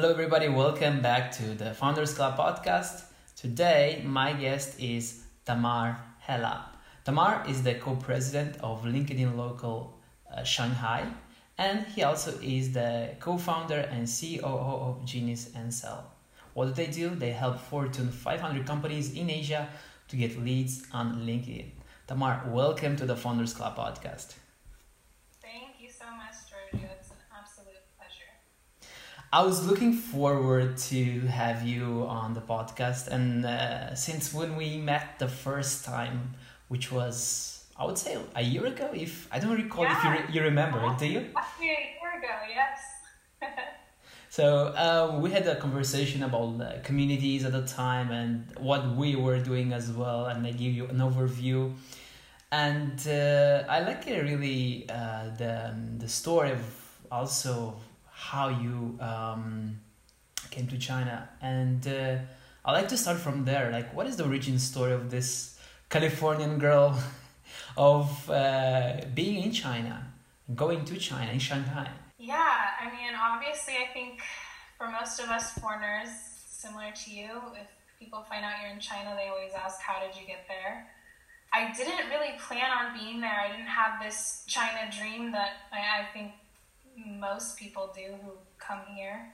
Hello, everybody. Welcome back to the Founders Club podcast. Today, my guest is Tamar Hella. Tamar is the co president of LinkedIn Local uh, Shanghai, and he also is the co founder and COO of Genius and Sell. What do they do? They help Fortune 500 companies in Asia to get leads on LinkedIn. Tamar, welcome to the Founders Club podcast. I was looking forward to have you on the podcast, and uh, since when we met the first time, which was I would say a year ago, if I don't recall yeah. if you, re- you remember, it, do you? Actually, a year ago, yes. so uh, we had a conversation about uh, communities at the time and what we were doing as well, and I gave you an overview. And uh, I like it really uh, the the story of also how you um, came to China. And uh, i like to start from there. Like, what is the origin story of this Californian girl of uh, being in China, going to China, in Shanghai? Yeah, I mean, obviously, I think for most of us foreigners, similar to you, if people find out you're in China, they always ask, How did you get there? I didn't really plan on being there. I didn't have this China dream that I, I think most people do who come here.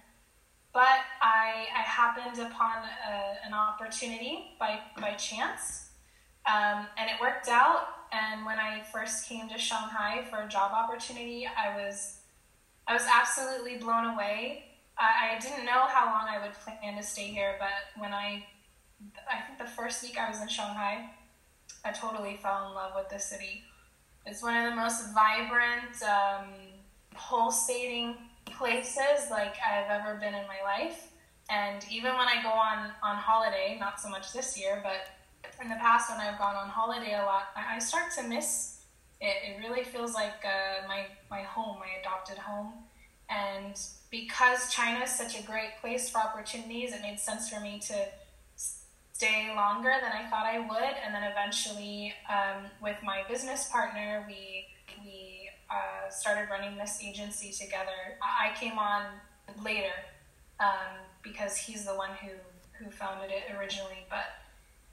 But I, I happened upon a, an opportunity by, by chance, um, and it worked out. And when I first came to Shanghai for a job opportunity, I was I was absolutely blown away. I, I didn't know how long I would plan to stay here, but when I I think the first week I was in Shanghai, I totally fell in love with the city. It's one of the most vibrant. Um, pulsating places like I've ever been in my life. And even when I go on, on holiday, not so much this year, but in the past when I've gone on holiday a lot, I, start to miss it. It really feels like uh, my, my home, my adopted home. And because China is such a great place for opportunities, it made sense for me to stay longer than I thought I would. And then eventually, um, with my business partner, we, we uh, started running this agency together. I came on later um, because he's the one who, who founded it originally. But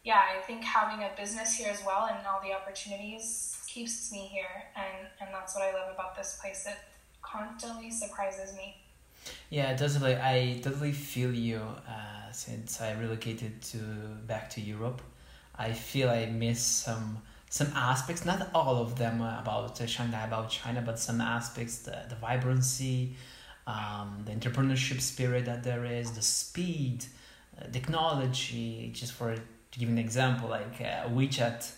yeah, I think having a business here as well and all the opportunities keeps me here. And, and that's what I love about this place. It constantly surprises me. Yeah, totally. I totally feel you. Uh, since I relocated to back to Europe, I feel I miss some some aspects, not all of them uh, about uh, Shanghai, about China, but some aspects, the, the vibrancy, um, the entrepreneurship spirit that there is, the speed, uh, technology, just for to give an example, like uh, WeChat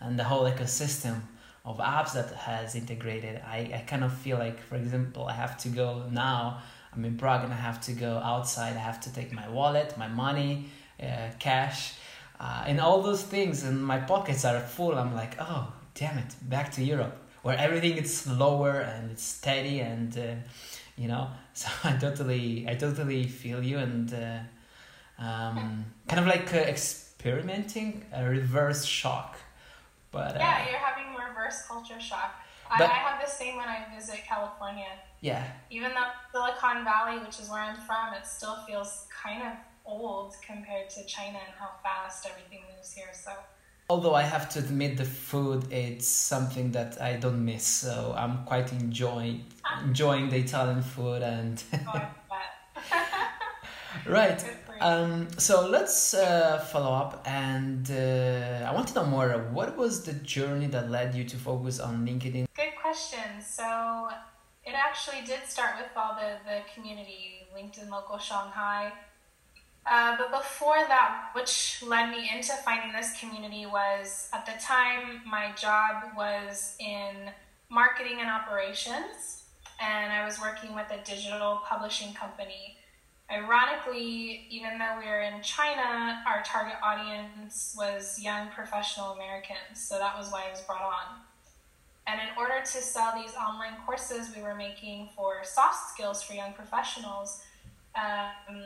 and the whole ecosystem of apps that has integrated. I, I kind of feel like, for example, I have to go now, I'm in Prague and I have to go outside, I have to take my wallet, my money, uh, cash, uh, and all those things and my pockets are full. I'm like oh damn it back to europe where everything is slower and it's steady and uh, you know so i totally i totally feel you. And uh, um, kind of like uh, experimenting a reverse shock. But yeah uh, you're having reverse culture shock. But, I, I have the same when i visit california. Yeah. Even though silicon valley which is where i'm from it still feels kind of old compared to China and how fast everything moves here. So. Although I have to admit, the food it's something that I don't miss. So I'm quite enjoying enjoying the Italian food and. right. Um, so let's uh, follow up, and uh, I want to know more. What was the journey that led you to focus on LinkedIn? Good question. So it actually did start with all the the community, LinkedIn Local Shanghai uh, but before that, which led me into finding this community, was at the time my job was in marketing and operations, and I was working with a digital publishing company. Ironically, even though we were in China, our target audience was young professional Americans, so that was why I was brought on. And in order to sell these online courses we were making for soft skills for young professionals, um,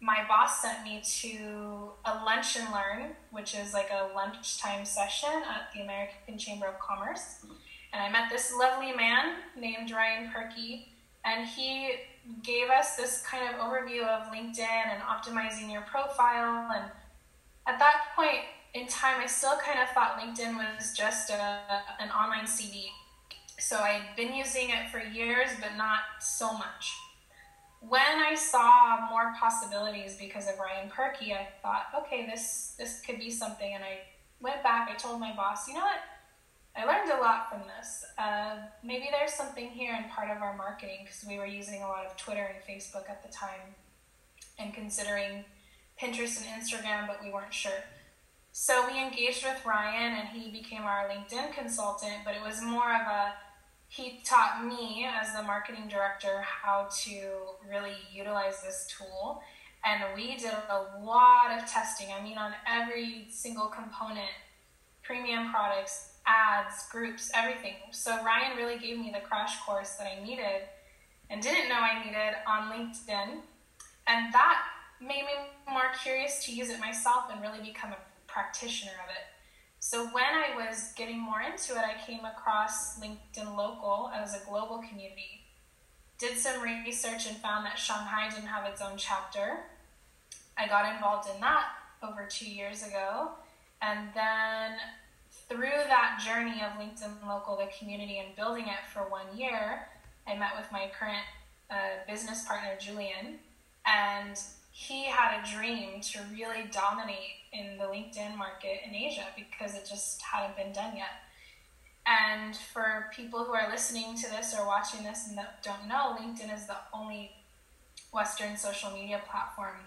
my boss sent me to a lunch and learn, which is like a lunchtime session at the American Chamber of Commerce. And I met this lovely man named Ryan Perky, and he gave us this kind of overview of LinkedIn and optimizing your profile. And at that point in time, I still kind of thought LinkedIn was just a, an online CV. So I'd been using it for years, but not so much. When I saw more possibilities because of Ryan Perky, I thought, okay, this this could be something. And I went back. I told my boss, you know what? I learned a lot from this. Uh, maybe there's something here in part of our marketing because we were using a lot of Twitter and Facebook at the time and considering Pinterest and Instagram, but we weren't sure. So we engaged with Ryan and he became our LinkedIn consultant, but it was more of a he taught me as the marketing director how to really utilize this tool and we did a lot of testing i mean on every single component premium products ads, groups, everything. So Ryan really gave me the crash course that I needed and didn't know I needed on LinkedIn. And that made me more curious to use it myself and really become a practitioner of it. So when I was getting more into it, I came across LinkedIn Local as a global community. Did some research and found that Shanghai didn't have its own chapter. I got involved in that over two years ago. And then through that journey of LinkedIn Local, the community, and building it for one year, I met with my current uh, business partner, Julian, and he had a dream to really dominate in the LinkedIn market in Asia because it just hadn't been done yet. And for people who are listening to this or watching this and that don't know, LinkedIn is the only Western social media platform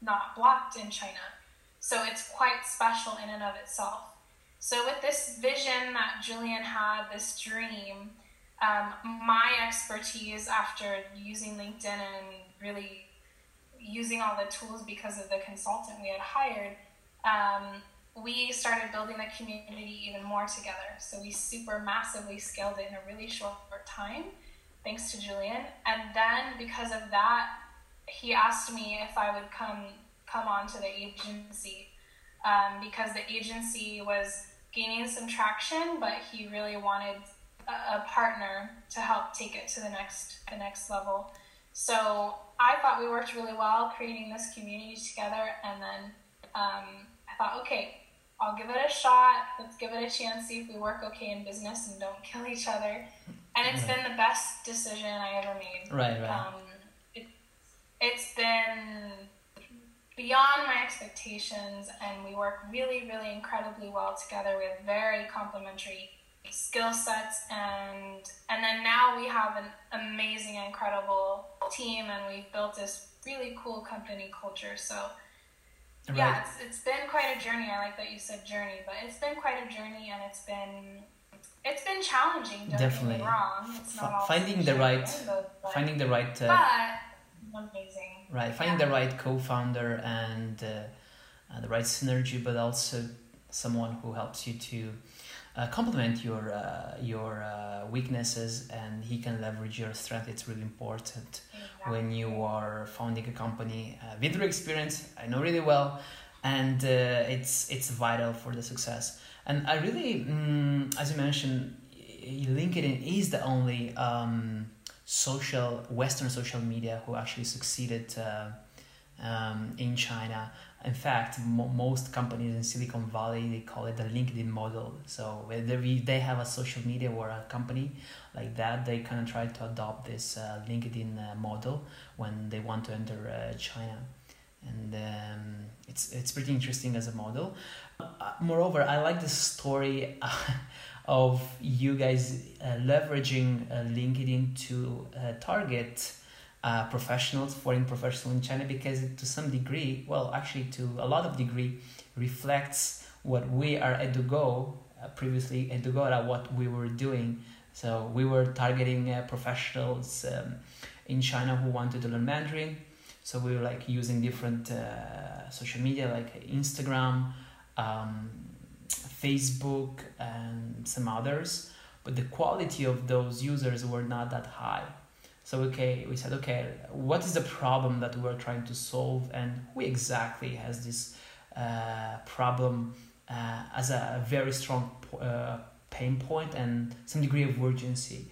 not blocked in China. So it's quite special in and of itself. So, with this vision that Julian had, this dream, um, my expertise after using LinkedIn and really using all the tools because of the consultant we had hired, um, we started building the community even more together. So we super massively scaled it in a really short time, thanks to Julian. And then because of that, he asked me if I would come come on to the agency um, because the agency was gaining some traction, but he really wanted a, a, partner to help take it to the next the next level. So I thought we worked really well creating this community together, and then um, I thought, okay, I'll give it a shot. Let's give it a chance, see if we work okay in business and don't kill each other. And it's right. been the best decision I ever made. Right, right. Um, it, it's been beyond my expectations, and we work really, really incredibly well together. We have very complementary skill sets, and and then now we have an amazing, incredible team, and we've built this really cool company culture. So. Right. Yeah, it's, it's been quite a journey. I like that you said journey, but it's been quite a journey, and it's been it's been challenging. Don't Definitely. wrong. It's not F- finding the right, but, finding the right. Uh, but amazing right finding the right co-founder and uh, uh, the right synergy but also someone who helps you to uh, complement your uh, your uh, weaknesses and he can leverage your strength it's really important exactly. when you are founding a company uh, with your experience i know really well and it's it's vital for the success and i really mm, as you mentioned linkedin is the only um, social Western social media who actually succeeded uh, um, in China. In fact, mo- most companies in Silicon Valley they call it the LinkedIn model. So whether they have a social media or a company like that, they kind of try to adopt this uh, LinkedIn uh, model when they want to enter uh, China, and um, it's it's pretty interesting as a model. Uh, moreover, I like the story of you guys uh, leveraging uh, LinkedIn to uh, target uh, professionals, foreign professionals in China, because to some degree, well, actually to a lot of degree, reflects what we are at Edugo, uh, previously Edugo, what we were doing. So we were targeting uh, professionals um, in China who wanted to learn Mandarin. So we were like using different uh, social media like Instagram, um, Facebook, and some others, but the quality of those users were not that high. So okay, we said, okay, what is the problem that we're trying to solve, and who exactly has this uh, problem uh, as a very strong uh, pain point and some degree of urgency.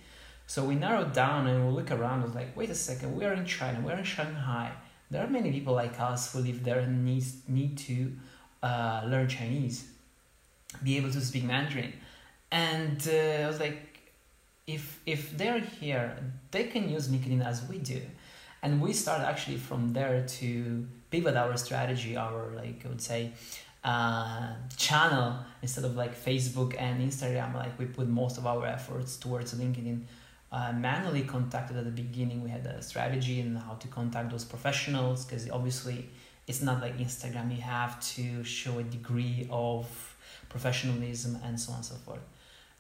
So we narrowed down and we look around. I was like, wait a second, we are in China, we're in Shanghai. There are many people like us who live there and need, need to uh, learn Chinese, be able to speak Mandarin. And uh, I was like, if if they're here, they can use LinkedIn as we do. And we start actually from there to pivot our strategy, our like I would say, uh, channel instead of like Facebook and Instagram. Like we put most of our efforts towards LinkedIn. Uh, manually contacted at the beginning. We had a strategy and how to contact those professionals because obviously it's not like Instagram. You have to show a degree of professionalism and so on and so forth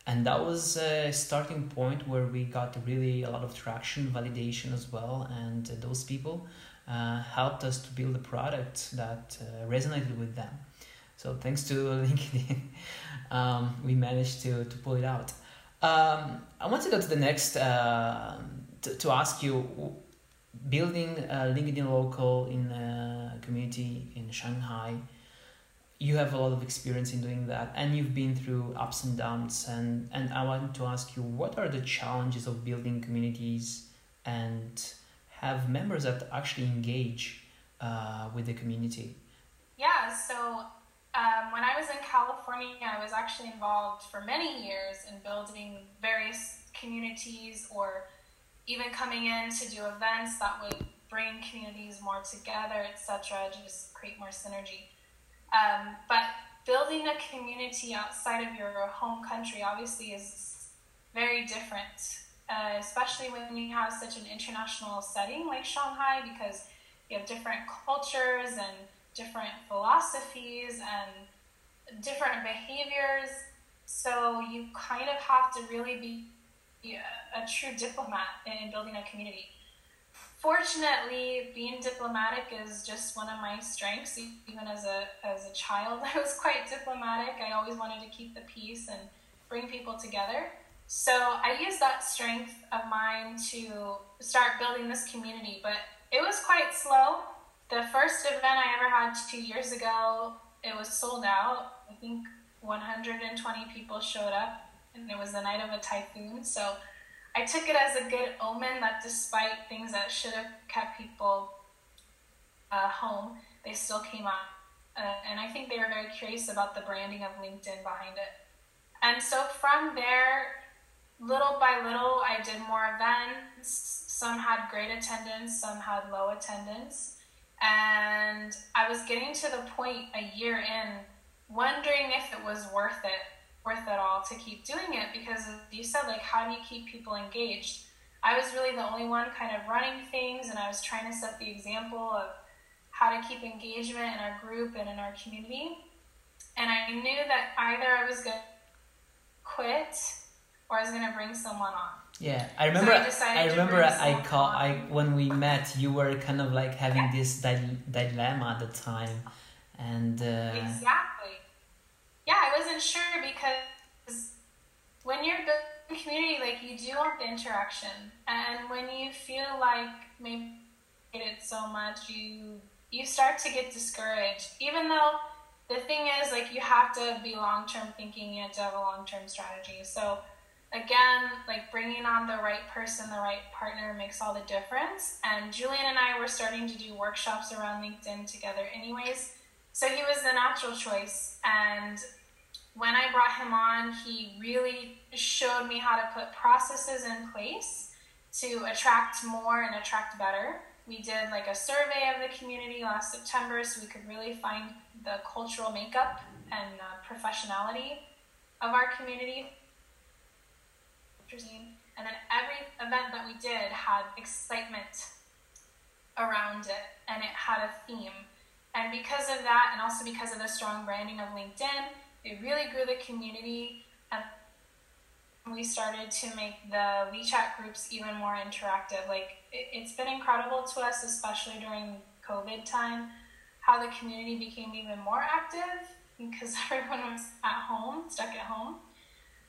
and that was a starting point where we got really a lot of traction validation as well. And those people uh, helped us to build a product that uh, resonated with them. So thanks to linkedin um, we managed to, to pull it out. Um, i want to go to the next uh, to, to ask you building linkedin local in a community in shanghai you have a lot of experience in doing that and you've been through ups and downs and and i want to ask you what are the challenges of building communities and have members that actually engage uh, with the community? Yeah so um, when i was in california i was actually involved for many years in building various communities or even coming in to do events that would bring communities more together etc just create more synergy um, but building a community outside of your home country obviously is very different, uh, especially when you have such an international setting like Shanghai, because you have different cultures and different philosophies and different behaviors. So you kind of have to really be a, a true diplomat in building a community fortunately, being diplomatic is just one of my strengths. Even as a as a child, I was quite diplomatic. I always wanted to keep the peace and bring people together. So I used that strength of mine to start building this community. But it was quite slow. The first event I ever had two years ago, it was sold out. I think 120 people showed up, and it was the night of a typhoon. So I took it as a good omen that despite things that should have kept people uh, home, they still came out. Uh, and I think they were very curious about the branding of LinkedIn behind it. And so from there, little by little, I did more events. Some had great attendance, some had low attendance. And I was getting to the point a year in, wondering if it was worth it worth it all to keep doing it because you said like how do you keep people engaged i was really the only one kind of running things and i was trying to set the example of how to keep engagement in our group and in our community and i knew that either i was going to quit or i was going to bring someone on yeah, I remember. So I, I remember. I call. I when we met, you were kind of like having this di- dilemma at the time, and uh, exactly yeah, I wasn't sure because when you're building community, like you do want the interaction, and when you feel like maybe it so much, you you start to get discouraged. Even though the thing is, like you have to be long term thinking, you have to have a long term strategy. So again, like bringing on the right person, the right partner makes all the difference. And Julian and I were starting to do workshops around LinkedIn together, anyways. So he was the natural choice, and when I brought him on, he really showed me how to put processes in place to attract more and attract better. We did like a survey of the community last September so we could really find the cultural makeup and uh, professionality of our community. And then every event that we did had excitement around it and it had a theme. And because of that, and also because of the strong branding of LinkedIn, it really grew the community and we started to make the WeChat groups even more interactive. Like it, has been incredible to us, especially during COVID time, how the community became even more active because everyone was at home, stuck at home.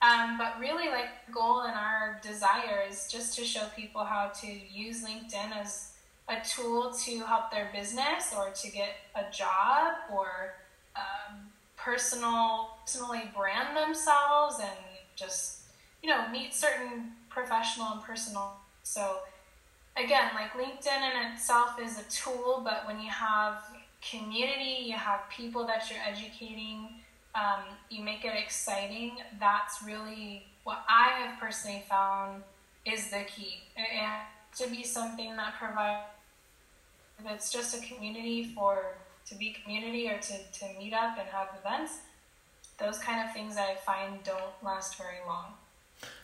Um, but really, like goal and our desire is just to show people how to use LinkedIn as a tool to help their business or to get a job or um, personal personally brand themselves and just you know meet certain professional and personal. So again, like LinkedIn in itself is a tool, but when you have community, you have people that you're educating, um, you make it exciting. That's really what I have personally found is the key. It has to be something that provides. It's just a community for to be community or to, to meet up and have events, those kind of things I find don't last very long.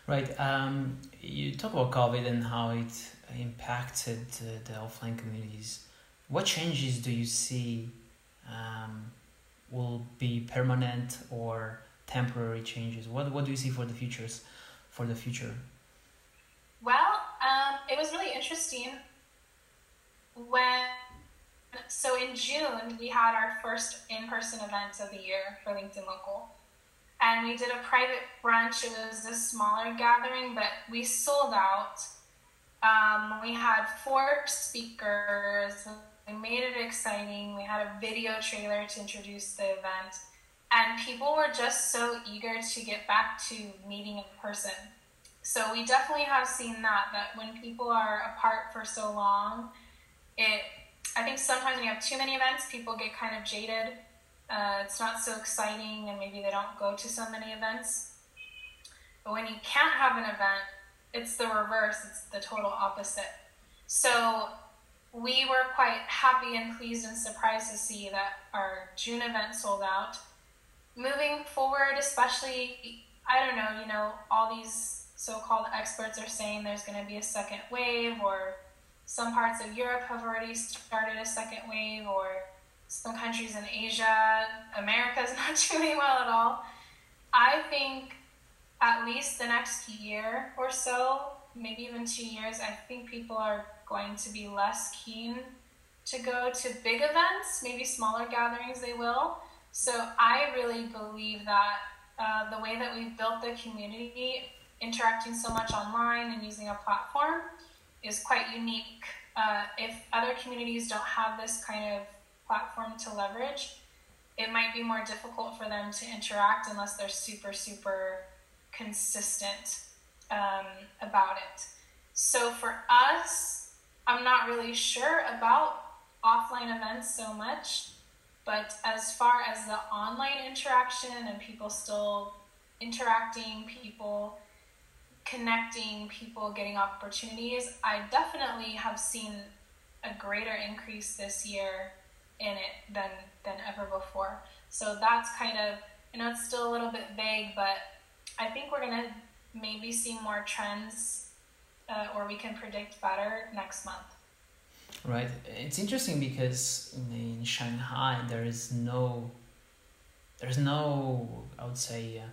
Right. Um, you talk about COVID and how it impacted the, the offline communities. What changes do you see um, will be permanent or temporary changes? What What do you see for the futures for the future? Well, um, it was really interesting when so in June we had our first in-person event of the year for LinkedIn Local. And we did a private brunch. It was a smaller gathering, but we sold out. Um, we had four speakers. We made it exciting. We had a video trailer to introduce the event. And people were just so eager to get back to meeting in person. So we definitely have seen that, that when people are apart for so long, it I think sometimes when you have too many events, people get kind of jaded. Uh, it's not so exciting, and maybe they don't go to so many events. But when you can't have an event, it's the reverse, it's the total opposite. So we were quite happy and pleased and surprised to see that our June event sold out. Moving forward, especially, I don't know, you know, all these so called experts are saying there's going to be a second wave or some parts of Europe have already started a second wave, or some countries in Asia. America is not doing well at all. I think at least the next year or so, maybe even two years, I think people are going to be less keen to go to big events, maybe smaller gatherings they will. So I really believe that uh, the way that we've built the community, interacting so much online and using a platform, is quite unique. Uh, if other communities don't have this kind of platform to leverage, it might be more difficult for them to interact unless they're super, super consistent um, about it. So for us, I'm not really sure about offline events so much, but as far as the online interaction and people still interacting, people connecting people, getting opportunities, I definitely have seen a greater increase this year in it than than ever before. So that's kind of you know it's still a little bit vague, but I think we're gonna maybe see more trends, uh, or we can predict better next month. Right. It's interesting because in Shanghai there is no, there's no, I would say. Uh,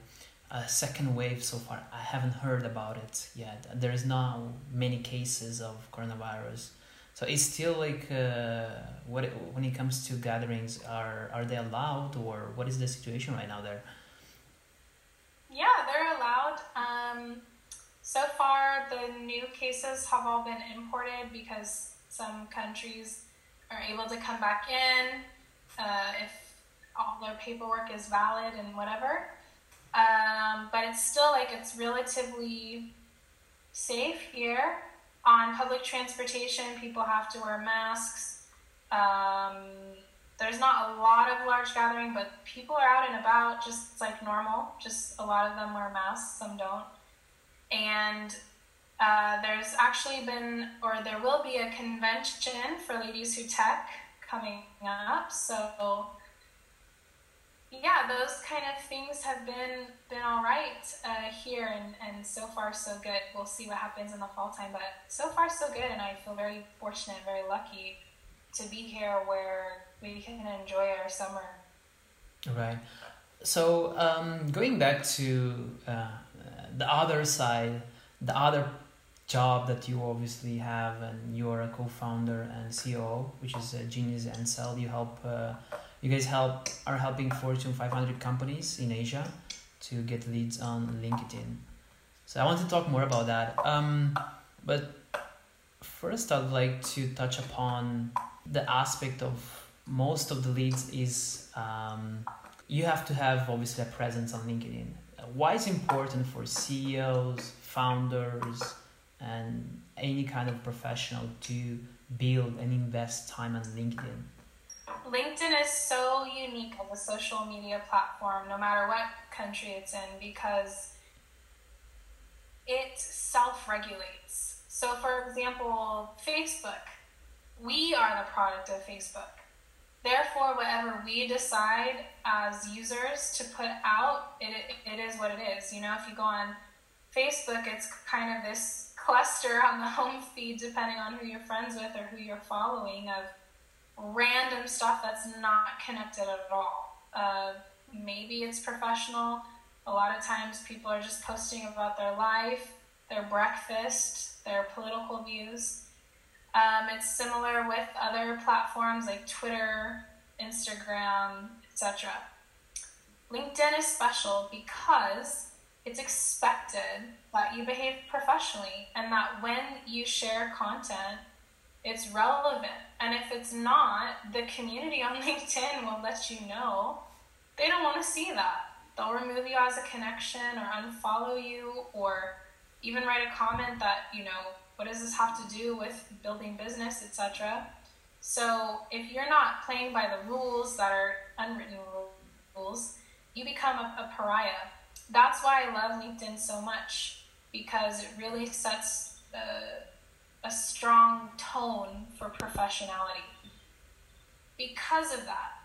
a second wave so far. I haven't heard about it yet. There is not many cases of coronavirus, so it's still like uh, what when it comes to gatherings, are are they allowed or what is the situation right now there? Yeah, they're allowed. Um, so far, the new cases have all been imported because some countries are able to come back in uh, if all their paperwork is valid and whatever. Um, but it's still like it's relatively safe here. On public transportation, people have to wear masks. Um, there's not a lot of large gathering, but people are out and about just like normal. Just a lot of them wear masks, some don't. And uh, there's actually been, or there will be a convention for Ladies Who Tech coming up. So yeah, those kind of things have been been all right uh, here, and, and so far so good. We'll see what happens in the fall time, but so far so good, and I feel very fortunate, very lucky to be here where we can enjoy our summer. Right. So um, going back to uh, the other side, the other job that you obviously have, and you are a co-founder and CEO, which is uh, Genius and Sell. You help uh, you guys help are helping Fortune 500 companies in Asia to get leads on LinkedIn. So I want to talk more about that. Um, but first, I'd like to touch upon the aspect of most of the leads is um, you have to have obviously a presence on LinkedIn. why it's important for CEOs, founders, and any kind of professional to build and invest time on LinkedIn? LinkedIn is so unique as a social media platform, no matter what country it's in, because it self regulates. So, for example, Facebook, we are the product of Facebook. Therefore, whatever we decide as users to put out, it, it is what it is. You know, if you go on Facebook, it's kind of this cluster on the home feed, depending on who you're friends with or who you're following, of random stuff that's not connected at all. Uh, maybe it's professional. A lot of times people are just posting about their life, their breakfast, their political views. Um, it's similar with other platforms like Twitter, Instagram, etc. LinkedIn is special because it's expected that you behave professionally and that when you share content, it's relevant. And if it's not, the community on LinkedIn will let you know they don't want to see that. They'll remove you as a connection or unfollow you or even write a comment that, you know, what does this have to do with building business, etc. So if you're not playing by the rules that are unwritten rules, you become a, a pariah. That's why I love LinkedIn so much because it really sets a, a strong tone for professionality. Because of that,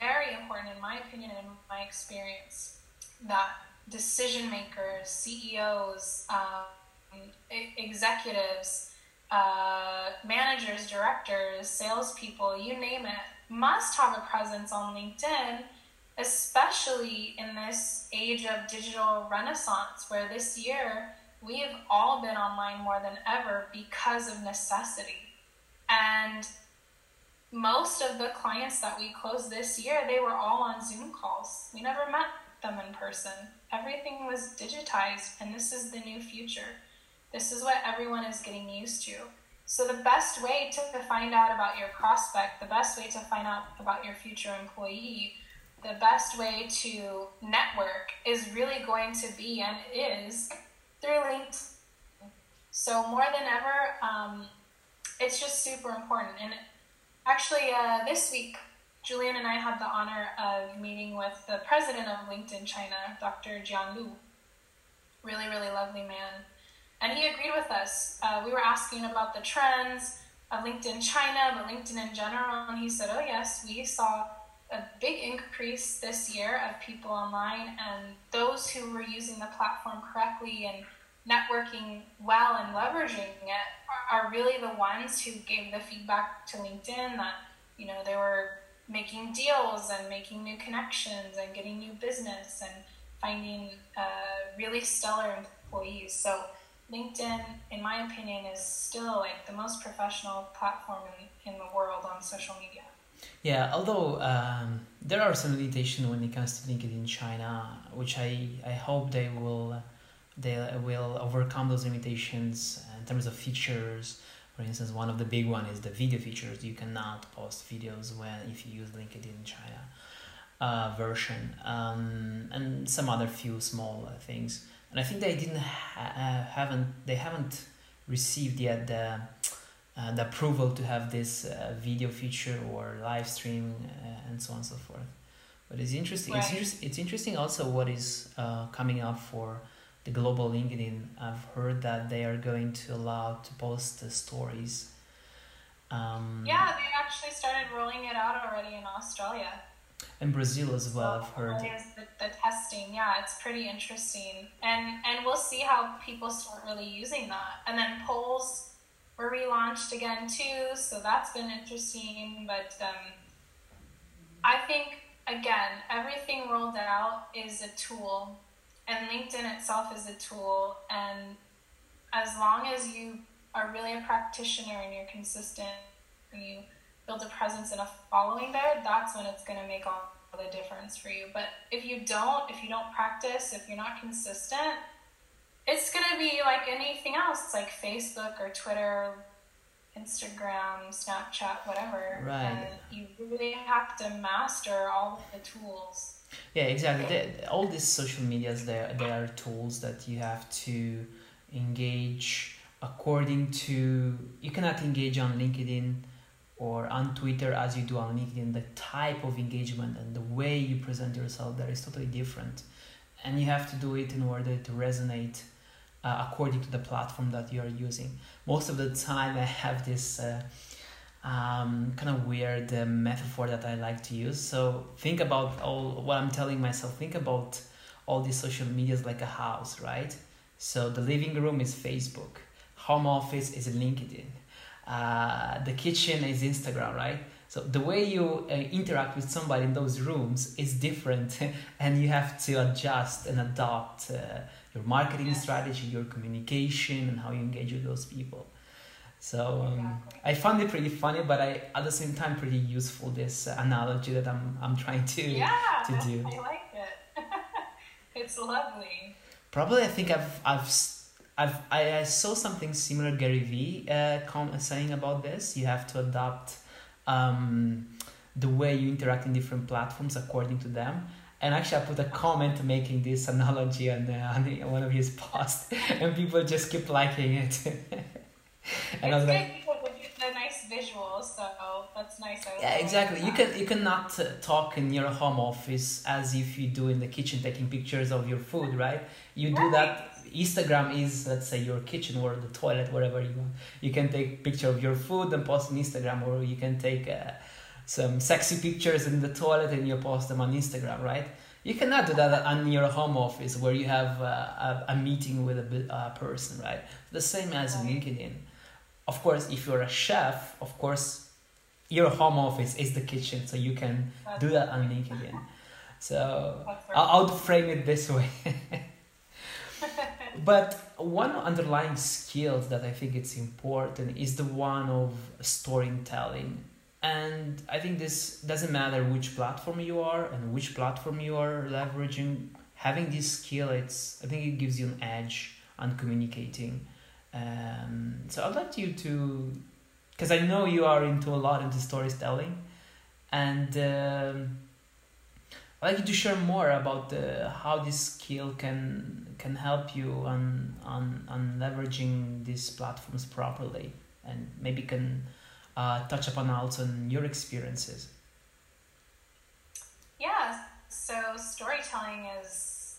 very important, in my opinion and my experience, that decision makers, CEOs, um, executives, uh, managers, directors, salespeople, you name it, must have a presence on LinkedIn, especially in this age of digital renaissance, where this year we have all been online more than ever because of necessity. And most of the clients that we closed this year, they were all on Zoom calls. We never met them in person. Everything was digitized, and this is the new future. This is what everyone is getting used to. So, the best way to find out about your prospect, the best way to find out about your future employee, the best way to network is really going to be and is through LinkedIn. So, more than ever, um, it's just super important. And Actually, uh, this week, Julian and I had the honor of meeting with the president of LinkedIn China, Dr. Jian Lu. Really, really lovely man. And he agreed with us. Uh, we were asking about the trends of LinkedIn China, but LinkedIn in general, and he said, Oh, yes, we saw a big increase this year of people online, and those who were using the platform correctly and networking well and leveraging it are really the ones who gave the feedback to LinkedIn that you know they were making deals and making new connections and getting new business and finding uh, really stellar employees. So LinkedIn, in my opinion, is still like the most professional platform in, in the world on social media. Yeah, although um, there are some limitations when it comes to LinkedIn China, which I, I hope they will they will overcome those limitations in terms of features. For instance, one of the big one is the video features. You cannot post videos when if you use LinkedIn China uh, version, um, and some other few small uh, things. And I think they didn't ha- uh, haven't they haven't received yet the uh, the approval to have this uh, video feature or live stream uh, and so on and so forth. But it's interesting. Right. It's, it's interesting also what is uh, coming up for the global LinkedIn, I've heard that they are going to allow to post the stories. Um, yeah, they actually started rolling it out already in Australia. And Brazil as well, I've heard. The, the testing, yeah, it's pretty interesting, and and we'll see how people start really using that. And then polls were relaunched again too, so that's been interesting. But um, I think again, everything rolled out is a tool and LinkedIn itself is a tool. And as long as you are really a practitioner and you're consistent and you build a presence and a following there, that's when it's going to make all the difference for you. But if you don't, if you don't practice, if you're not consistent, it's going to be like anything else. It's like Facebook or Twitter, Instagram, Snapchat, whatever. Right. And you really have to master all of the tools. Yeah, exactly. They, all these social medias, they they are tools that you have to engage according to. You cannot engage on LinkedIn or on Twitter as you do on LinkedIn. The type of engagement and the way you present yourself there is totally different, and you have to do it in order to resonate uh, according to the platform that you are using. Most of the time, I have this. Uh, um, kind of weird uh, metaphor that I like to use. So think about all what I'm telling myself. Think about all these social medias like a house, right? So the living room is Facebook, home office is LinkedIn, uh, the kitchen is Instagram, right? So the way you uh, interact with somebody in those rooms is different, and you have to adjust and adopt uh, your marketing strategy, your communication, and how you engage with those people. So um, I found it pretty funny, but I at the same time pretty useful. This analogy that I'm I'm trying to yeah, to do. I like it. it's lovely. Probably, I think I've I've I've I, I saw something similar Gary Vee uh, com- saying about this. You have to adapt um, the way you interact in different platforms according to them. And actually, I put a comment making this analogy on, uh, on one of his posts, and people just keep liking it. and it's I was like, the nice visuals, so that's nice. yeah, exactly. You can you cannot uh, talk in your home office as if you do in the kitchen, taking pictures of your food, right? You do right. that. Instagram is let's say your kitchen or the toilet, wherever you want. You can take picture of your food and post on Instagram, or you can take uh, some sexy pictures in the toilet and you post them on Instagram, right? You cannot do that on your home office where you have uh, a, a meeting with a, a person, right? The same as LinkedIn of course, if you're a chef, of course, your home office is the kitchen, so you can do that on LinkedIn. So I would frame it this way. but one underlying skill that I think it's important is the one of storytelling. And I think this doesn't matter which platform you are and which platform you are leveraging. Having this skill, it's I think it gives you an edge on communicating um, so I'd like you to, because I know you are into a lot into storytelling, and um, I'd like you to share more about the, how this skill can can help you on on on leveraging these platforms properly, and maybe can uh, touch upon also on your experiences. Yeah, so storytelling is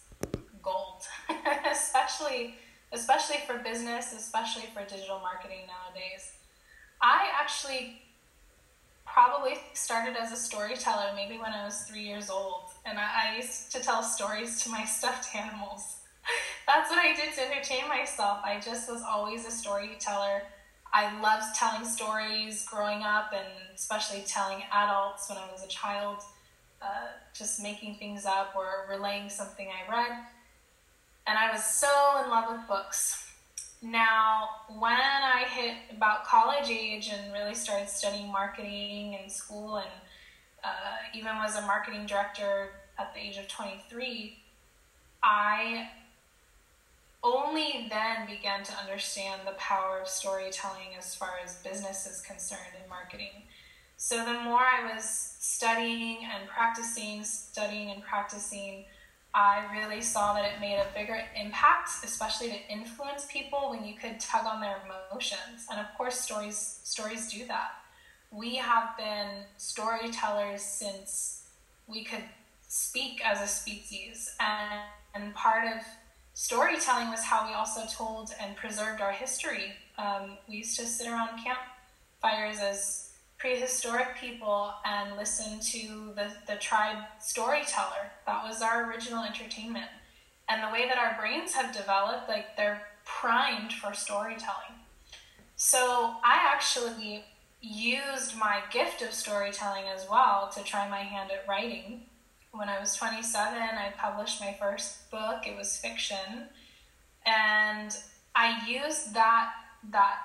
gold, especially especially for business, especially for digital marketing nowadays. I actually probably started as a storyteller maybe when I was three years old, and I, I used to tell stories to my stuffed animals. That's what I did to entertain myself. I just was always a storyteller. I loved telling stories growing up, and especially telling adults when I was a child, uh, just making things up or relaying something I read and I was so in love with books. Now, when I hit about college age and really started studying marketing in school and uh, even was a marketing director at the age of 23, I only then began to understand the power of storytelling as far as business is concerned in marketing. So the more I was studying and practicing, studying and practicing, I really saw that it made a bigger impact, especially to influence people when you could tug on their emotions. And of course, stories stories do that. We have been storytellers since we could speak as a species, and, and part of storytelling was how we also told and preserved our history. Um, we used to sit around campfires as prehistoric people and listen to the, the tribe storyteller. That was our original entertainment. And the way that our brains have developed, like they're primed for storytelling. So I actually used my gift of storytelling as well to try my hand at writing. When I was 27, I published my first book. It was fiction. And I used that that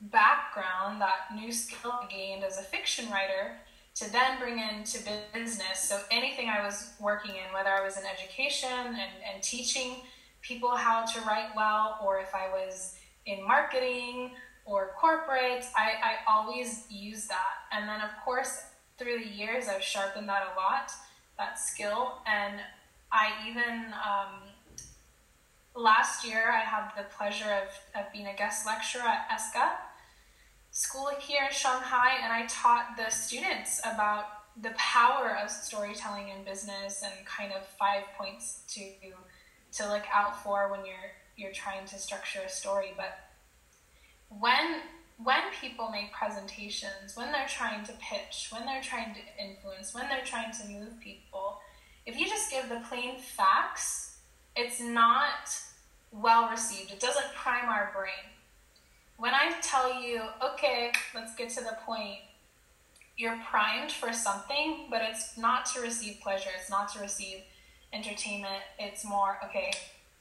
background, that new skill I gained as a fiction writer, to then bring into business. So anything I was working in, whether I was in education and, and teaching people how to write well, or if I was in marketing or corporates. I, I always use that. And then, of course, through the years, I've sharpened that a lot, that skill. And I even, um, last year, I had the pleasure of, of being a guest lecturer at ESCA school here in Shanghai, and I taught the students about the power of storytelling in business and kind of five points to to look out for when you're you're trying to structure a story. But when when people make presentations, when they're trying to pitch, when they're trying to influence, when they're trying to move people, if you just give the plain facts, it's not well received. It doesn't prime our brain. When I tell you, okay, let's get to the point, you're primed for something, but it's not to receive pleasure, it's not to receive entertainment. It's more, okay,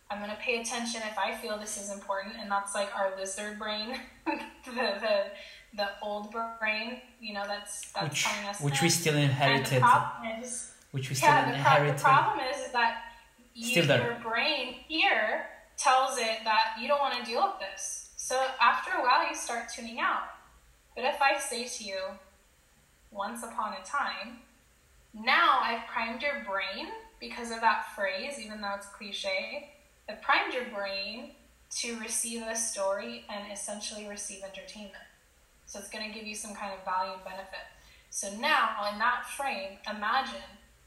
I'm going to pay attention if I feel this is important. And that's like our lizard brain, the, the, the old brain, you know, that's, that's which, telling us. Which we still inherited. Is, which we still yeah, inherited. The, pro- the problem is, is that you, your brain here tells it that you don't want to deal with this. So after a while, you start tuning out. But if I say to you, once upon a time, now I've primed your brain because of that phrase, even though it's cliche, it primed your brain to receive a story and essentially receive entertainment. So it's going to give you some kind of value and benefit. So now, in that frame, imagine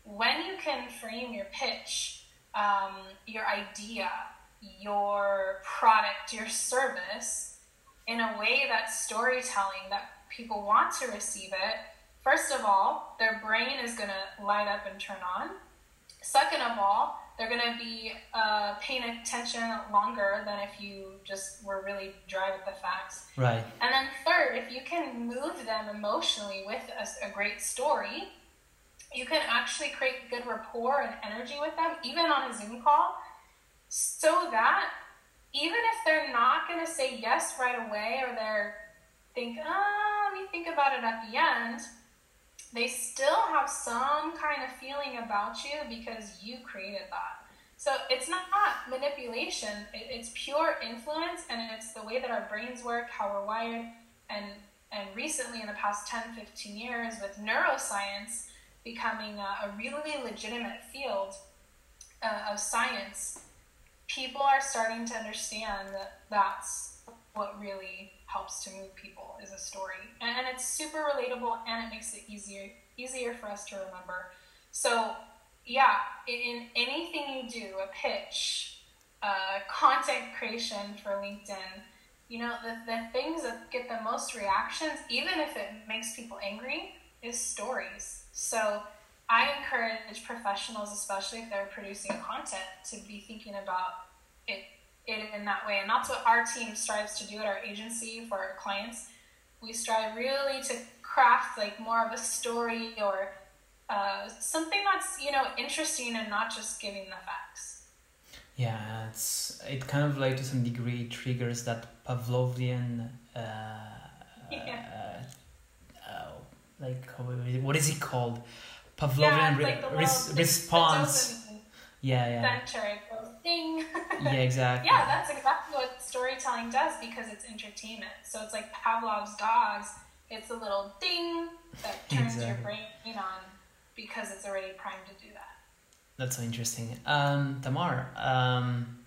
when you can frame your pitch, um, your idea, your product, your service in a way that's storytelling that people want to receive it. First of all, their brain is going to light up and turn on. Second of all, they're going to be uh, paying attention longer than if you just were really dry with the facts. Right. And then third, if you can move them emotionally with a, a great story, you can actually create good rapport and energy with them, even on a Zoom call, so that even if they're not going to say yes right away or they're think, oh, let me think about it at the end, they still have some kind of feeling about you because you created that. So it's not manipulation, it's pure influence and it's the way that our brains work, how we're wired. And, and recently, in the past 10, 15 years, with neuroscience becoming a, a really legitimate field uh, of science, people are starting to understand that that's what really helps to move people is a story. And it's super relatable and it makes it easier easier for us to remember. So yeah in anything you do a pitch uh, content creation for linkedin you know the, the things that get the most reactions even if it makes people angry is stories. So i encourage professionals especially if they're producing content to be thinking about it it in that way. And that's what our team strives to do at our agency for our clients. We strive really to craft like more of a story or uh, something that's you know interesting and not just giving the facts. Yeah, it's it kind of like to some degree triggers that Pavlovian. Uh, yeah. Uh, uh, like what is it called? Pavlovian yeah, like re- res- response. Yeah, yeah. Center, it goes ding. yeah, exactly. yeah, that's exactly what storytelling does because it's entertainment. So it's like Pavlov's dogs. It's a little ding that turns exactly. your brain on because it's already primed to do that. That's so interesting. Um, Tamar, um,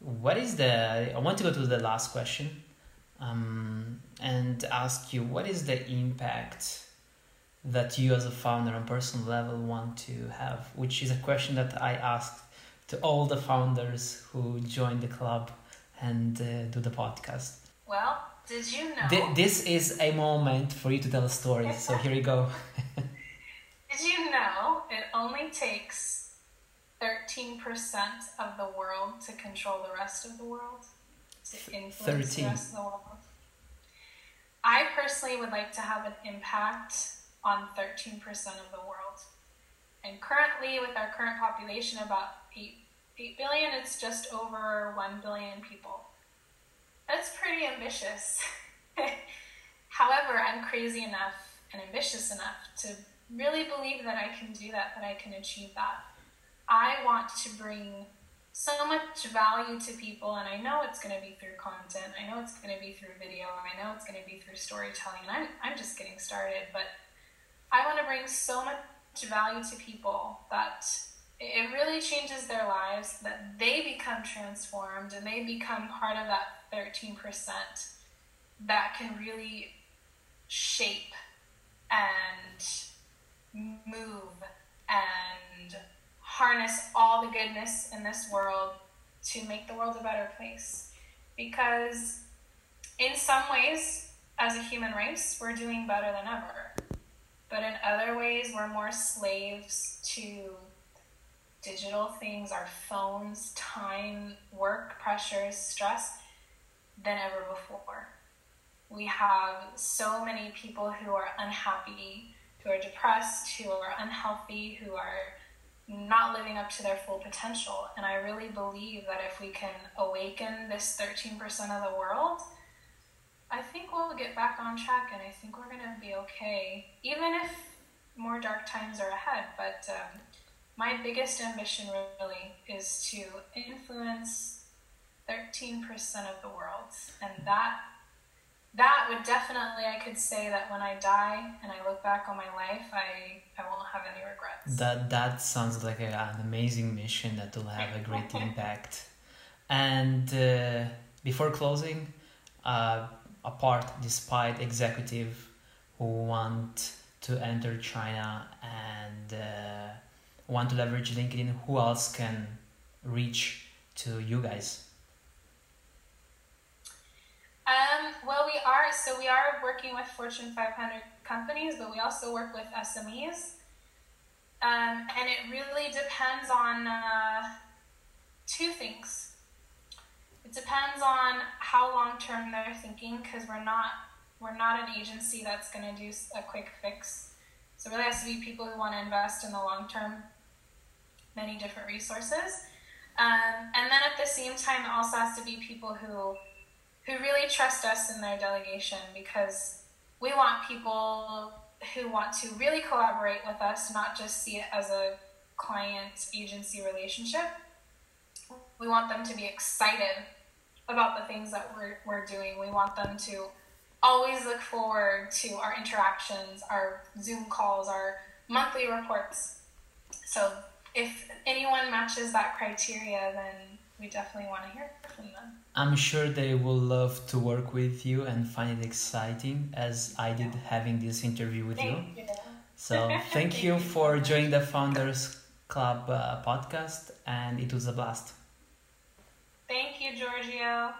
what is the? I want to go to the last question, um, and ask you what is the impact that you as a founder on personal level want to have which is a question that i asked to all the founders who join the club and uh, do the podcast. Well did you know? Th- this is a moment for you to tell a story so here you go. Did you know it only takes 13% of the world to control the rest of the world? To influence 13. the rest of the world? I personally would like to have an impact on 13% of the world. And currently, with our current population, about 8, 8 billion, it's just over 1 billion people. That's pretty ambitious. However, I'm crazy enough and ambitious enough to really believe that I can do that, that I can achieve that. I want to bring so much value to people, and I know it's going to be through content. I know it's going to be through video. I know it's going to be through storytelling. And I'm, I'm just getting started, but I want to bring so much value to people that it really changes their lives, that they become transformed and they become part of that 13% that can really shape and move and harness all the goodness in this world to make the world a better place. Because in some ways, as a human race, we're doing better than ever. But in other ways, we're more slaves to digital things, our phones, time, work pressures, stress than ever before. We have so many people who are unhappy, who are depressed, who are unhealthy, who are not living up to their full potential. And I really believe that if we can awaken this 13% of the world, I think we'll get back on track and I think we're going to be okay, even if more dark times are ahead. But um, my biggest ambition really is to influence 13% of the world. And that that would definitely I could say that when I die and I look back on my life, I, I won't have any regrets. That that sounds like a, an amazing mission that will have a great impact. And uh, before closing, uh, apart despite executive who want to enter China and uh, want to leverage LinkedIn, who else can reach to you guys? Um, well, we are so we are working with Fortune 500 companies, but we also work with SMEs, um, and it really depends on uh, two things. It depends on how long term they're thinking because we're not we're not an agency that's going to do a quick fix. So it really has to be people who want to invest in the long term, many different resources, um, and then at the same time, it also has to be people who who really trust us in their delegation because we want people who want to really collaborate with us, not just see it as a client agency relationship. We want them to be excited about the things that we're, we're doing. We want them to always look forward to our interactions, our Zoom calls, our monthly reports. So if anyone matches that criteria, then we definitely want to hear from them. I'm sure they will love to work with you and find it exciting as I did having this interview with you. you. So thank, thank you for joining the Founders Club uh, podcast and it was a blast. Thank you, Giorgio.